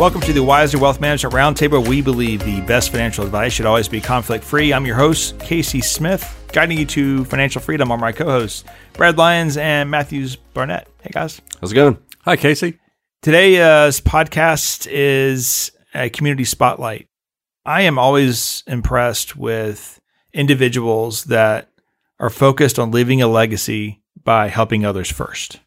Welcome to the Wiser Wealth Management Roundtable. We believe the best financial advice should always be conflict free. I'm your host, Casey Smith, guiding you to financial freedom. I'm my co hosts, Brad Lyons and Matthews Barnett. Hey, guys. How's it going? Hi, Casey. Today's uh, podcast is a community spotlight. I am always impressed with individuals that are focused on leaving a legacy by helping others first.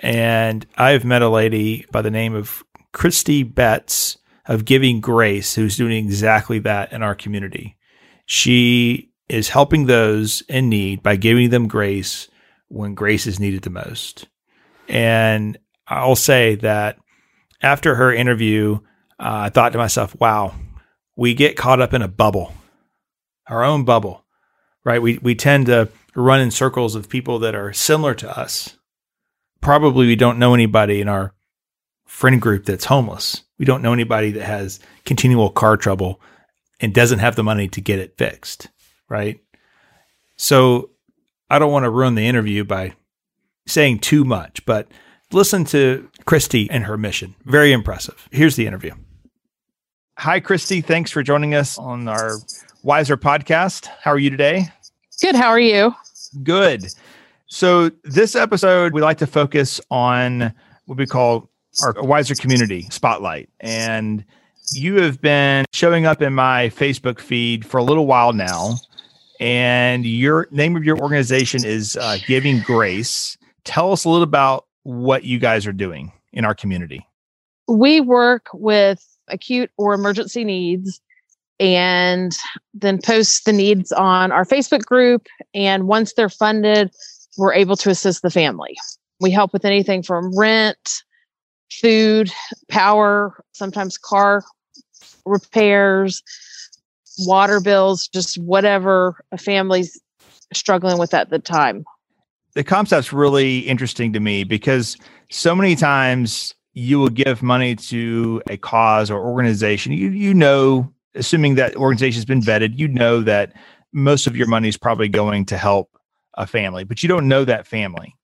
And I've met a lady by the name of Christy Betts of Giving Grace, who's doing exactly that in our community. She is helping those in need by giving them grace when grace is needed the most. And I'll say that after her interview, uh, I thought to myself, wow, we get caught up in a bubble, our own bubble, right? We, we tend to run in circles of people that are similar to us. Probably we don't know anybody in our friend group that's homeless. We don't know anybody that has continual car trouble and doesn't have the money to get it fixed, right? So I don't want to ruin the interview by saying too much, but listen to Christy and her mission. Very impressive. Here's the interview. Hi, Christy. Thanks for joining us on our Wiser podcast. How are you today? Good. How are you? Good. So, this episode, we like to focus on what we call our wiser community spotlight. And you have been showing up in my Facebook feed for a little while now. And your name of your organization is uh, Giving Grace. Tell us a little about what you guys are doing in our community. We work with acute or emergency needs and then post the needs on our Facebook group. And once they're funded, we're able to assist the family. We help with anything from rent, food, power, sometimes car repairs, water bills, just whatever a family's struggling with at the time. The concept's really interesting to me because so many times you will give money to a cause or organization. You you know, assuming that organization has been vetted, you know that most of your money is probably going to help a family, but you don't know that family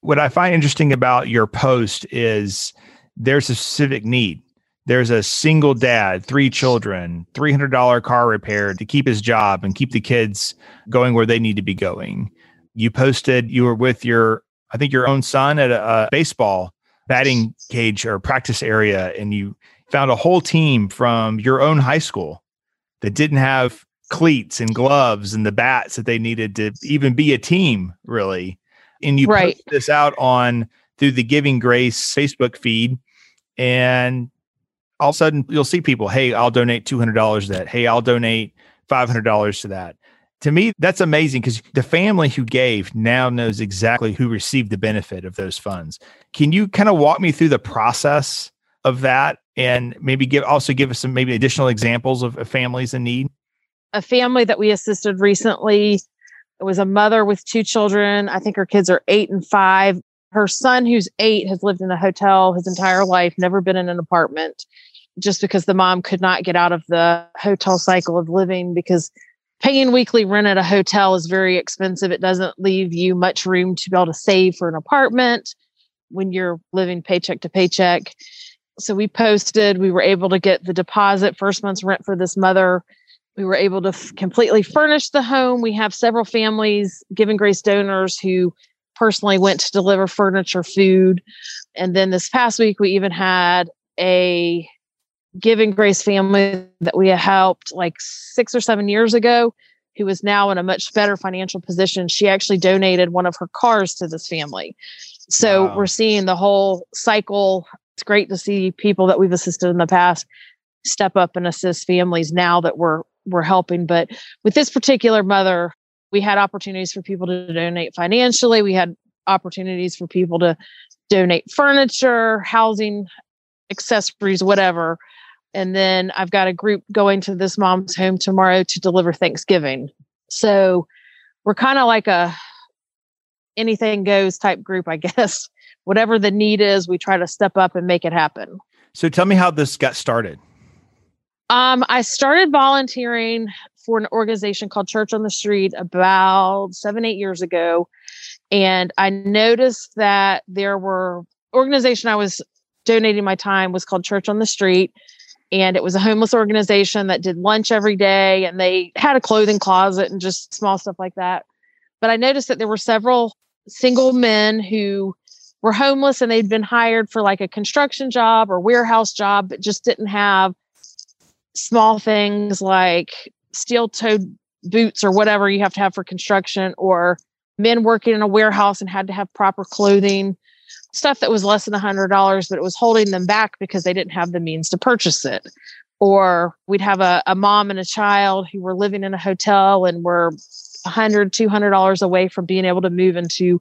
what I find interesting about your post is there's a civic need. There's a single dad, three children, $300 car repair to keep his job and keep the kids going where they need to be going. You posted you were with your, I think, your own son at a, a baseball batting cage or practice area, and you found a whole team from your own high school that didn't have cleats and gloves and the bats that they needed to even be a team, really and you right. post this out on through the Giving Grace Facebook feed, and all of a sudden you'll see people, hey, I'll donate two hundred dollars to that. Hey, I'll donate five hundred dollars to that. To me, that's amazing because the family who gave now knows exactly who received the benefit of those funds. Can you kind of walk me through the process of that and maybe give also give us some maybe additional examples of, of families in need? A family that we assisted recently it was a mother with two children. I think her kids are eight and five. Her son, who's eight, has lived in a hotel his entire life, never been in an apartment, just because the mom could not get out of the hotel cycle of living because paying weekly rent at a hotel is very expensive. It doesn't leave you much room to be able to save for an apartment when you're living paycheck to paycheck. So we posted, we were able to get the deposit, first month's rent for this mother we were able to f- completely furnish the home. We have several families, Giving Grace donors, who personally went to deliver furniture, food. And then this past week, we even had a Giving Grace family that we helped like six or seven years ago, who is now in a much better financial position. She actually donated one of her cars to this family. So wow. we're seeing the whole cycle. It's great to see people that we've assisted in the past step up and assist families now that we're we're helping. But with this particular mother, we had opportunities for people to donate financially. We had opportunities for people to donate furniture, housing, accessories, whatever. And then I've got a group going to this mom's home tomorrow to deliver Thanksgiving. So we're kind of like a anything goes type group, I guess. Whatever the need is, we try to step up and make it happen. So tell me how this got started. Um, I started volunteering for an organization called Church on the Street about seven, eight years ago. And I noticed that there were organization I was donating my time was called Church on the Street. And it was a homeless organization that did lunch every day and they had a clothing closet and just small stuff like that. But I noticed that there were several single men who were homeless and they'd been hired for like a construction job or warehouse job, but just didn't have small things like steel toed boots or whatever you have to have for construction, or men working in a warehouse and had to have proper clothing, stuff that was less than a $100, but it was holding them back because they didn't have the means to purchase it. Or we'd have a, a mom and a child who were living in a hotel and were $100, $200 away from being able to move into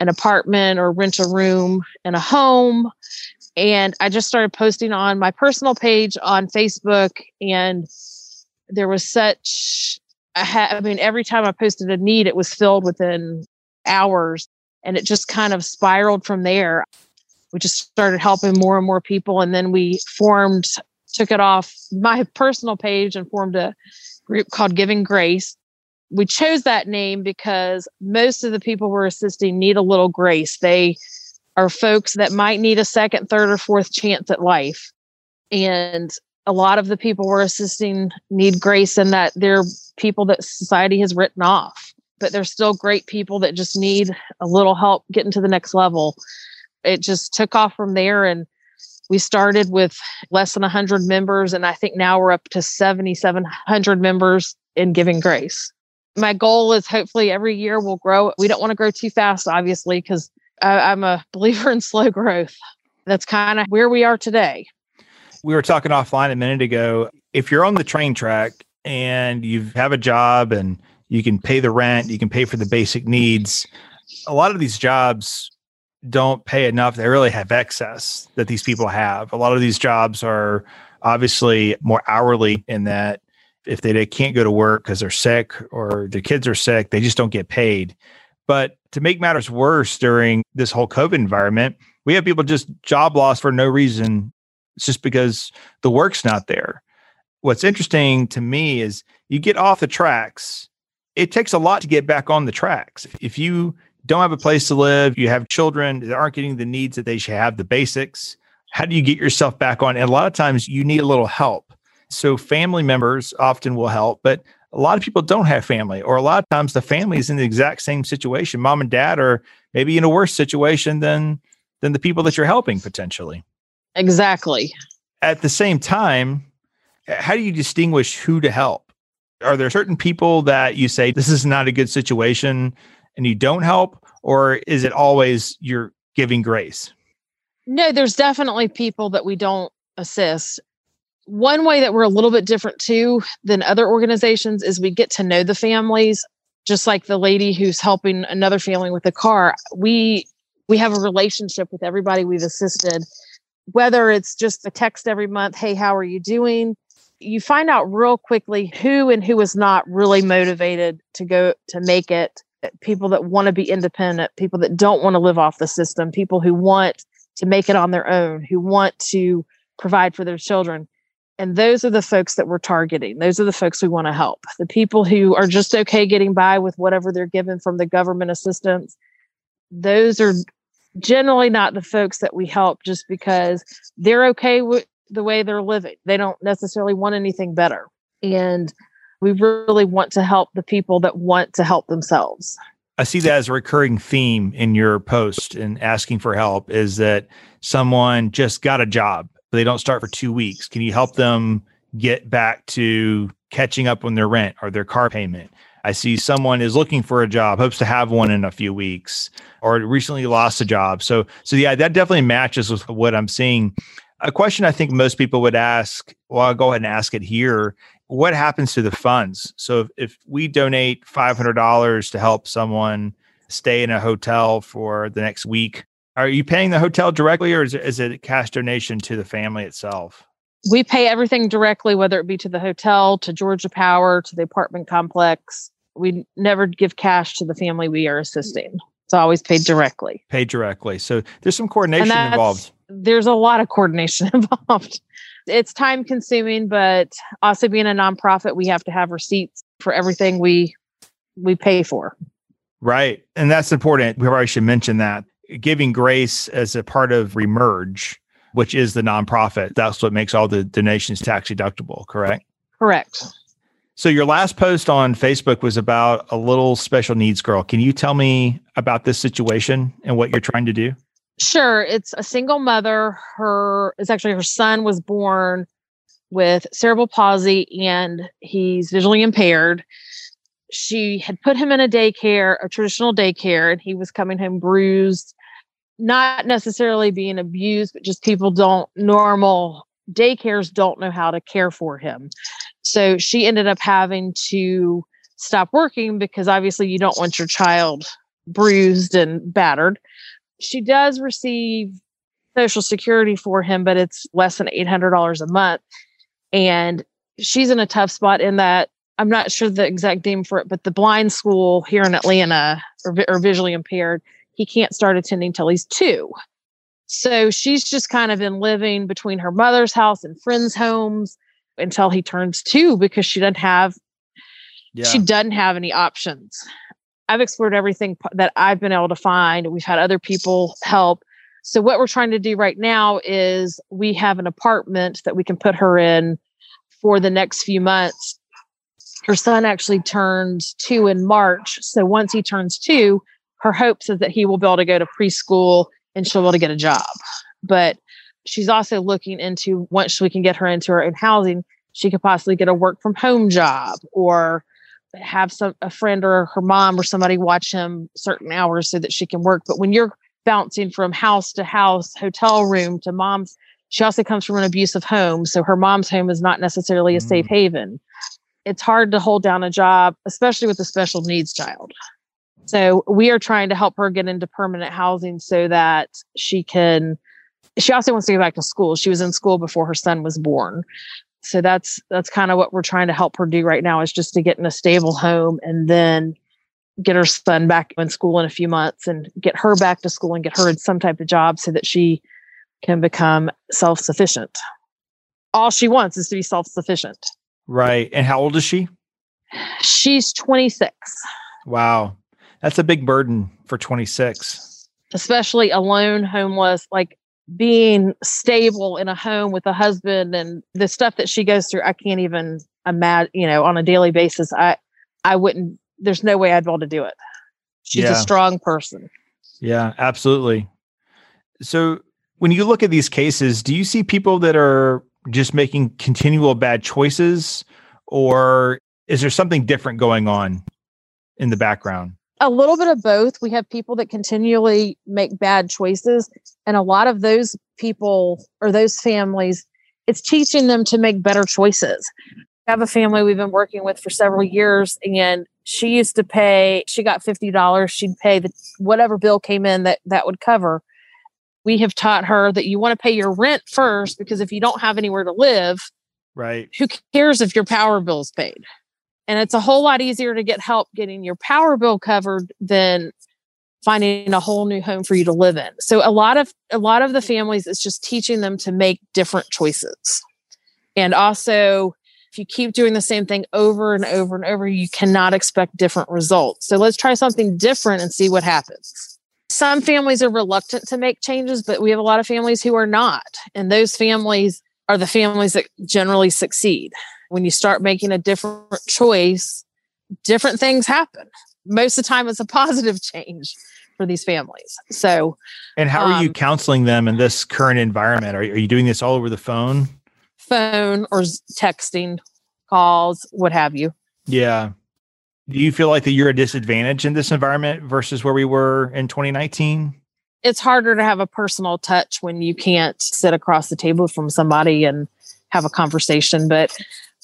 an apartment or rent a room in a home. And I just started posting on my personal page on Facebook, and there was such, I, ha- I mean, every time I posted a need, it was filled within hours, and it just kind of spiraled from there. We just started helping more and more people, and then we formed, took it off my personal page and formed a group called Giving Grace we chose that name because most of the people we're assisting need a little grace. They are folks that might need a second, third, or fourth chance at life. And a lot of the people we're assisting need grace in that they're people that society has written off, but they're still great people that just need a little help getting to the next level. It just took off from there. And we started with less than 100 members. And I think now we're up to 7,700 members in Giving Grace my goal is hopefully every year we'll grow. We don't want to grow too fast, obviously, because I'm a believer in slow growth. That's kind of where we are today. We were talking offline a minute ago. If you're on the train track and you have a job and you can pay the rent, you can pay for the basic needs, a lot of these jobs don't pay enough. They really have excess that these people have. A lot of these jobs are obviously more hourly in that if they can't go to work because they're sick or their kids are sick, they just don't get paid. But to make matters worse during this whole COVID environment, we have people just job loss for no reason. It's just because the work's not there. What's interesting to me is you get off the tracks, it takes a lot to get back on the tracks. If you don't have a place to live, you have children that aren't getting the needs that they should have, the basics, how do you get yourself back on? And a lot of times you need a little help. So family members often will help, but a lot of people don't have family, or a lot of times the family is in the exact same situation. Mom and dad are maybe in a worse situation than than the people that you're helping potentially. Exactly. At the same time, how do you distinguish who to help? Are there certain people that you say this is not a good situation and you don't help, or is it always you're giving grace? No, there's definitely people that we don't assist one way that we're a little bit different too than other organizations is we get to know the families just like the lady who's helping another family with a car. We we have a relationship with everybody we've assisted whether it's just a text every month hey how are you doing? You find out real quickly who and who is not really motivated to go to make it. People that want to be independent people that don't want to live off the system people who want to make it on their own who want to provide for their children and those are the folks that we're targeting. Those are the folks we want to help. The people who are just okay getting by with whatever they're given from the government assistance. Those are generally not the folks that we help just because they're okay with the way they're living. They don't necessarily want anything better. And we really want to help the people that want to help themselves. I see that as a recurring theme in your post and asking for help is that someone just got a job but they don't start for two weeks. Can you help them get back to catching up on their rent or their car payment? I see someone is looking for a job, hopes to have one in a few weeks, or recently lost a job. So, so yeah, that definitely matches with what I'm seeing. A question I think most people would ask. Well, I'll go ahead and ask it here. What happens to the funds? So, if, if we donate five hundred dollars to help someone stay in a hotel for the next week, are you paying the hotel directly or is it, is it a cash donation to the family itself? We pay everything directly, whether it be to the hotel, to Georgia Power, to the apartment complex. We never give cash to the family we are assisting. It's always paid directly. Paid directly. So there's some coordination involved. There's a lot of coordination involved. It's time consuming, but also being a nonprofit, we have to have receipts for everything we we pay for. Right. And that's important. We probably should mention that giving grace as a part of Remerge. which is the nonprofit. That's what makes all the donations tax deductible, correct? Correct. So your last post on Facebook was about a little special needs girl. Can you tell me about this situation and what you're trying to do? Sure. It's a single mother. Her it's actually her son was born with cerebral palsy and he's visually impaired. She had put him in a daycare, a traditional daycare, and he was coming home bruised, not necessarily being abused, but just people don't normal daycares don't know how to care for him. So she ended up having to stop working because obviously you don't want your child bruised and battered. She does receive social security for him, but it's less than $800 a month. And she's in a tough spot in that I'm not sure the exact name for it, but the blind school here in Atlanta or, or visually impaired, he can't start attending till he's two. So she's just kind of been living between her mother's house and friends' homes until he turns two because she doesn't have yeah. she doesn't have any options. I've explored everything that I've been able to find. We've had other people help. So what we're trying to do right now is we have an apartment that we can put her in for the next few months. Her son actually turns two in March. So once he turns two, her hopes is that he will be able to go to preschool and she'll be able to get a job. But she's also looking into once we can get her into her own housing, she could possibly get a work from home job or have some a friend or her mom or somebody watch him certain hours so that she can work. But when you're bouncing from house to house, hotel room to mom's, she also comes from an abusive home. So her mom's home is not necessarily a mm. safe haven. It's hard to hold down a job, especially with a special needs child. So we are trying to help her get into permanent housing so that she can she also wants to go back to school. She was in school before her son was born. So that's that's kind of what we're trying to help her do right now is just to get in a stable home and then get her son back in school in a few months and get her back to school and get her in some type of job so that she can become self-sufficient. All she wants is to be self-sufficient. Right. And how old is she? She's 26. Wow. That's a big burden for 26. Especially alone, homeless, like being stable in a home with a husband and the stuff that she goes through. I can't even imagine, you know, on a daily basis. I, I wouldn't, there's no way I'd able to do it. She's yeah. a strong person. Yeah, absolutely. So when you look at these cases, do you see people that are just making continual bad choices or is there something different going on in the background? a little bit of both. We have people that continually make bad choices, and a lot of those people or those families, it's teaching them to make better choices. I have a family we've been working with for several years, and she used to pay. She got fifty dollars. She'd pay the whatever bill came in that that would cover. We have taught her that you want to pay your rent first because if you don't have anywhere to live, right? Who cares if your power bill is paid? And it's a whole lot easier to get help getting your power bill covered than finding a whole new home for you to live in. So a lot of a lot of the families it's just teaching them to make different choices. And also if you keep doing the same thing over and over and over, you cannot expect different results. So let's try something different and see what happens. Some families are reluctant to make changes, but we have a lot of families who are not. And those families are the families that generally succeed when you start making a different choice, different things happen. Most of the time, it's a positive change for these families. So, and how are you um, counseling them in this current environment? Are, are you doing this all over the phone? Phone or texting, calls, what have you. Yeah. Do you feel like that you're a disadvantage in this environment versus where we were in 2019? It's harder to have a personal touch when you can't sit across the table from somebody and have a conversation. But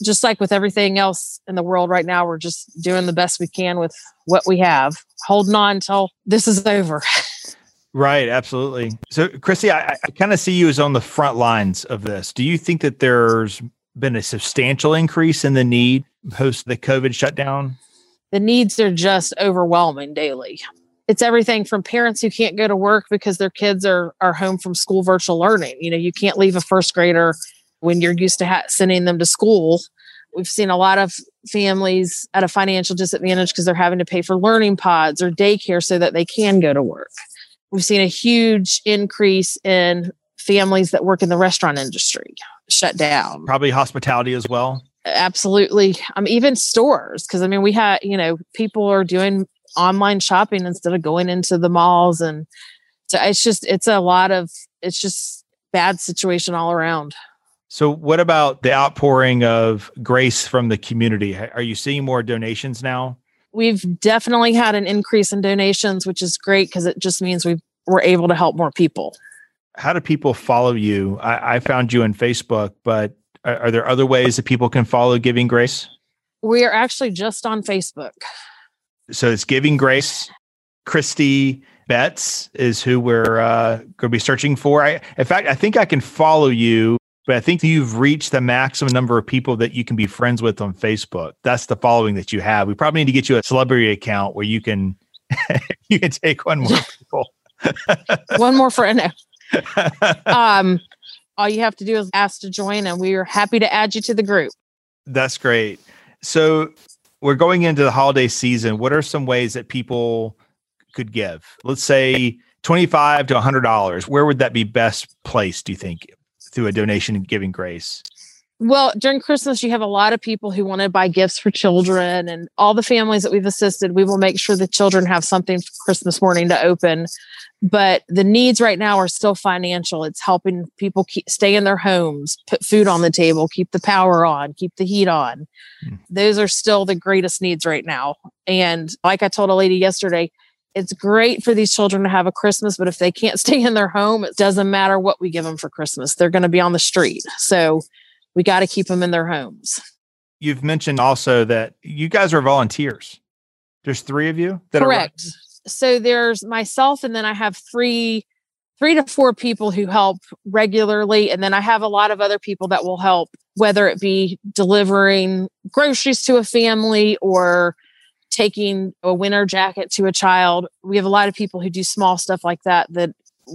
just like with everything else in the world right now, we're just doing the best we can with what we have, holding on until this is over. right, absolutely. So, Christy, I, I kind of see you as on the front lines of this. Do you think that there's been a substantial increase in the need post the COVID shutdown? The needs are just overwhelming daily. It's everything from parents who can't go to work because their kids are are home from school virtual learning. You know, you can't leave a first grader when you're used to ha- sending them to school. We've seen a lot of families at a financial disadvantage because they're having to pay for learning pods or daycare so that they can go to work. We've seen a huge increase in families that work in the restaurant industry shut down. Probably hospitality as well. Absolutely. Um, even stores, because I mean, we had, you know, people are doing online shopping instead of going into the malls. And so it's just, it's a lot of, it's just bad situation all around. So, what about the outpouring of grace from the community? Are you seeing more donations now? We've definitely had an increase in donations, which is great because it just means we we're able to help more people. How do people follow you? I, I found you on Facebook, but are, there other ways that people can follow Giving Grace? We are actually just on Facebook. So it's Giving Grace. Christy Betts is who we're uh, going to be searching for. I, in fact, I think I can follow you but I think you've reached the maximum number of people that you can be friends with on Facebook. That's the following that you have. We probably need to get you a celebrity account where you can you can take one more people. one more friend. um, all you have to do is ask to join, and we are happy to add you to the group. That's great. So we're going into the holiday season. What are some ways that people could give? Let's say twenty-five to hundred dollars. Where would that be best placed? Do you think? through a donation giving grace? Well, during Christmas, you have a lot of people who want to buy gifts for children, and all the families that we've assisted, we will make sure the children have something for Christmas morning to open. But the needs right now are still financial. It's helping people keep, stay in their homes, put food on the table, keep the power on, keep the heat on. Hmm. Those are still the greatest needs right now. And like I told a lady yesterday, it's great for these children to have a Christmas, but if they can't stay in their home, it doesn't matter what we give them for Christmas. They're going to be on the street. So we got to keep them in their homes. You've mentioned also that you guys are volunteers. There's three of you that Correct. Are- so there's myself, and then I have three three to four people who help regularly and then i have a lot of other people that will help whether it be delivering groceries to a family or taking a winter jacket to a child. We have a lot of people who do small stuff like that that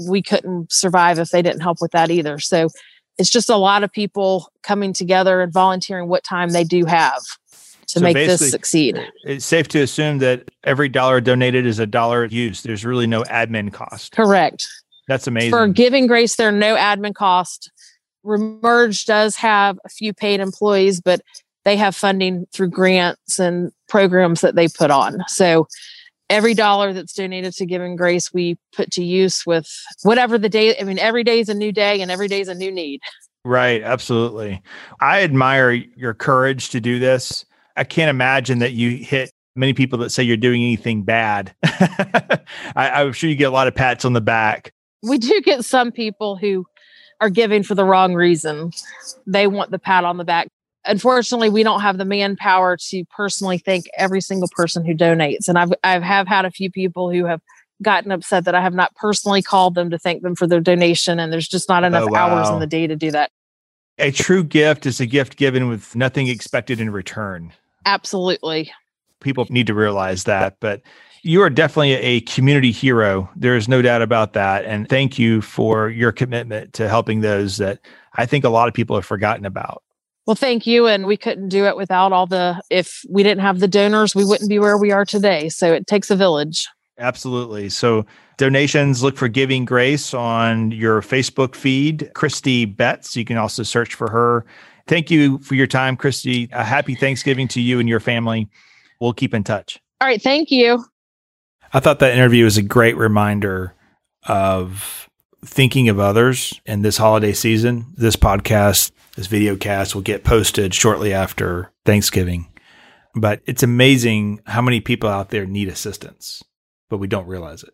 we couldn't survive if they didn't help with that either. So it's just a lot of people coming together and volunteering what time they do have to so make this succeed. It's safe to assume that every dollar donated is a dollar used. There's really no admin cost. Correct. That's amazing. For Giving Grace, there are no admin cost. Remerge does have a few paid employees, but they have funding through grants and programs that they put on. So every dollar that's donated to Giving Grace, we put to use with whatever the day. I mean, every day is a new day and every day is a new need. Right. Absolutely. I admire your courage to do this. I can't imagine that you hit many people that say you're doing anything bad. I, I'm sure you get a lot of pats on the back. We do get some people who are giving for the wrong reason. They want the pat on the back unfortunately we don't have the manpower to personally thank every single person who donates. And i've i've have had a few people who have gotten upset that i have not personally called them to thank them for their donation and there's just not oh, enough oh, wow. hours in the day to do that. A true gift is a gift given with nothing expected in return. Absolutely. People need to realize that but you are definitely a community hero. There's no doubt about that and thank you for your commitment to helping those that i think a lot of people have forgotten about well, thank you. And we couldn't do it without all the, if we didn't have the donors, we wouldn't be where we are today. So it takes a village. Absolutely. So donations, look for Giving Grace on your Facebook feed, Christy Betts. You can also search for her. Thank you for your time, Christy. A happy Thanksgiving to you and your family. We'll keep in touch. All right. Thank you. I thought that interview was a great reminder of thinking of others in this holiday season. This podcast this video cast will get posted shortly after Thanksgiving. But it's amazing how many people out there need assistance, but we don't realize it.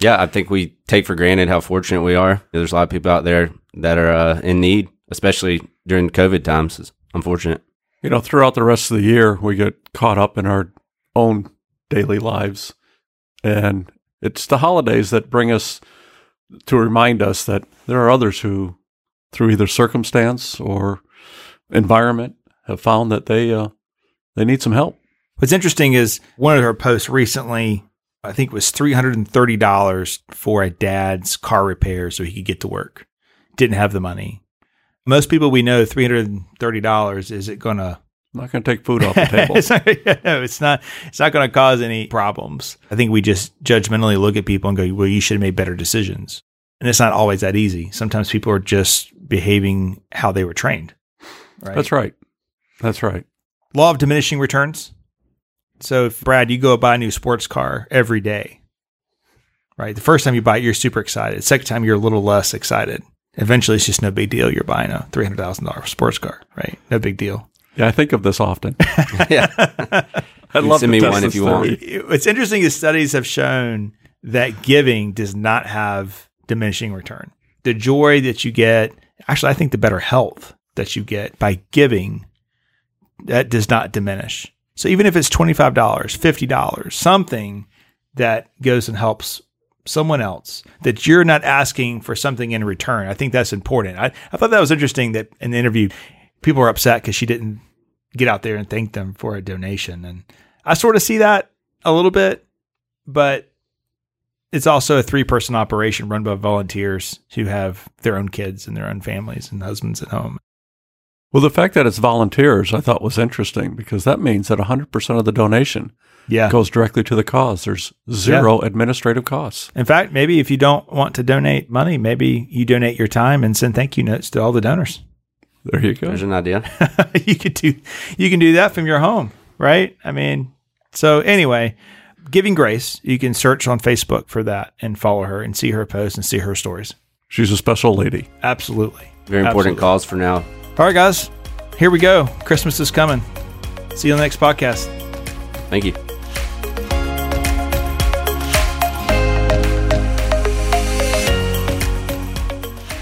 Yeah, I think we take for granted how fortunate we are. There's a lot of people out there that are uh, in need, especially during COVID times. It's unfortunate. You know, throughout the rest of the year, we get caught up in our own daily lives. And it's the holidays that bring us to remind us that there are others who through either circumstance or environment have found that they uh, they need some help. What's interesting is one of her posts recently, I think it was three hundred and thirty dollars for a dad's car repair so he could get to work. Didn't have the money. Most people we know, three hundred and thirty dollars is it going to not going to take food off the table. it's not, no, it's not. It's not going to cause any problems. I think we just judgmentally look at people and go, "Well, you should have made better decisions." And it's not always that easy. Sometimes people are just behaving how they were trained. Right. That's right. That's right. Law of diminishing returns. So if Brad, you go buy a new sports car every day, right? The first time you buy it, you're super excited. The Second time, you're a little less excited. Eventually, it's just no big deal. You're buying a three hundred thousand dollars sports car, right? No big deal. Yeah, I think of this often. yeah. I'd You love send to me test one if this you want. theory. What's interesting is studies have shown that giving does not have diminishing return. The joy that you get, actually, I think the better health that you get by giving, that does not diminish. So even if it's $25, $50, something that goes and helps someone else, that you're not asking for something in return, I think that's important. I, I thought that was interesting that in the interview, people were upset because she didn't get out there and thank them for a donation. And I sort of see that a little bit, but it's also a three person operation run by volunteers who have their own kids and their own families and husbands at home. Well, the fact that it's volunteers, I thought was interesting because that means that 100% of the donation Yeah. goes directly to the cause. There's zero administrative costs. In fact, maybe if you don't want to donate money, maybe you donate your time and send thank you notes to all the donors. There you go. There's an idea. you could do you can do that from your home, right? I mean, so anyway, Giving Grace, you can search on Facebook for that and follow her and see her posts and see her stories. She's a special lady. Absolutely. Very important Absolutely. cause for now. All right, guys, here we go. Christmas is coming. See you on the next podcast. Thank you.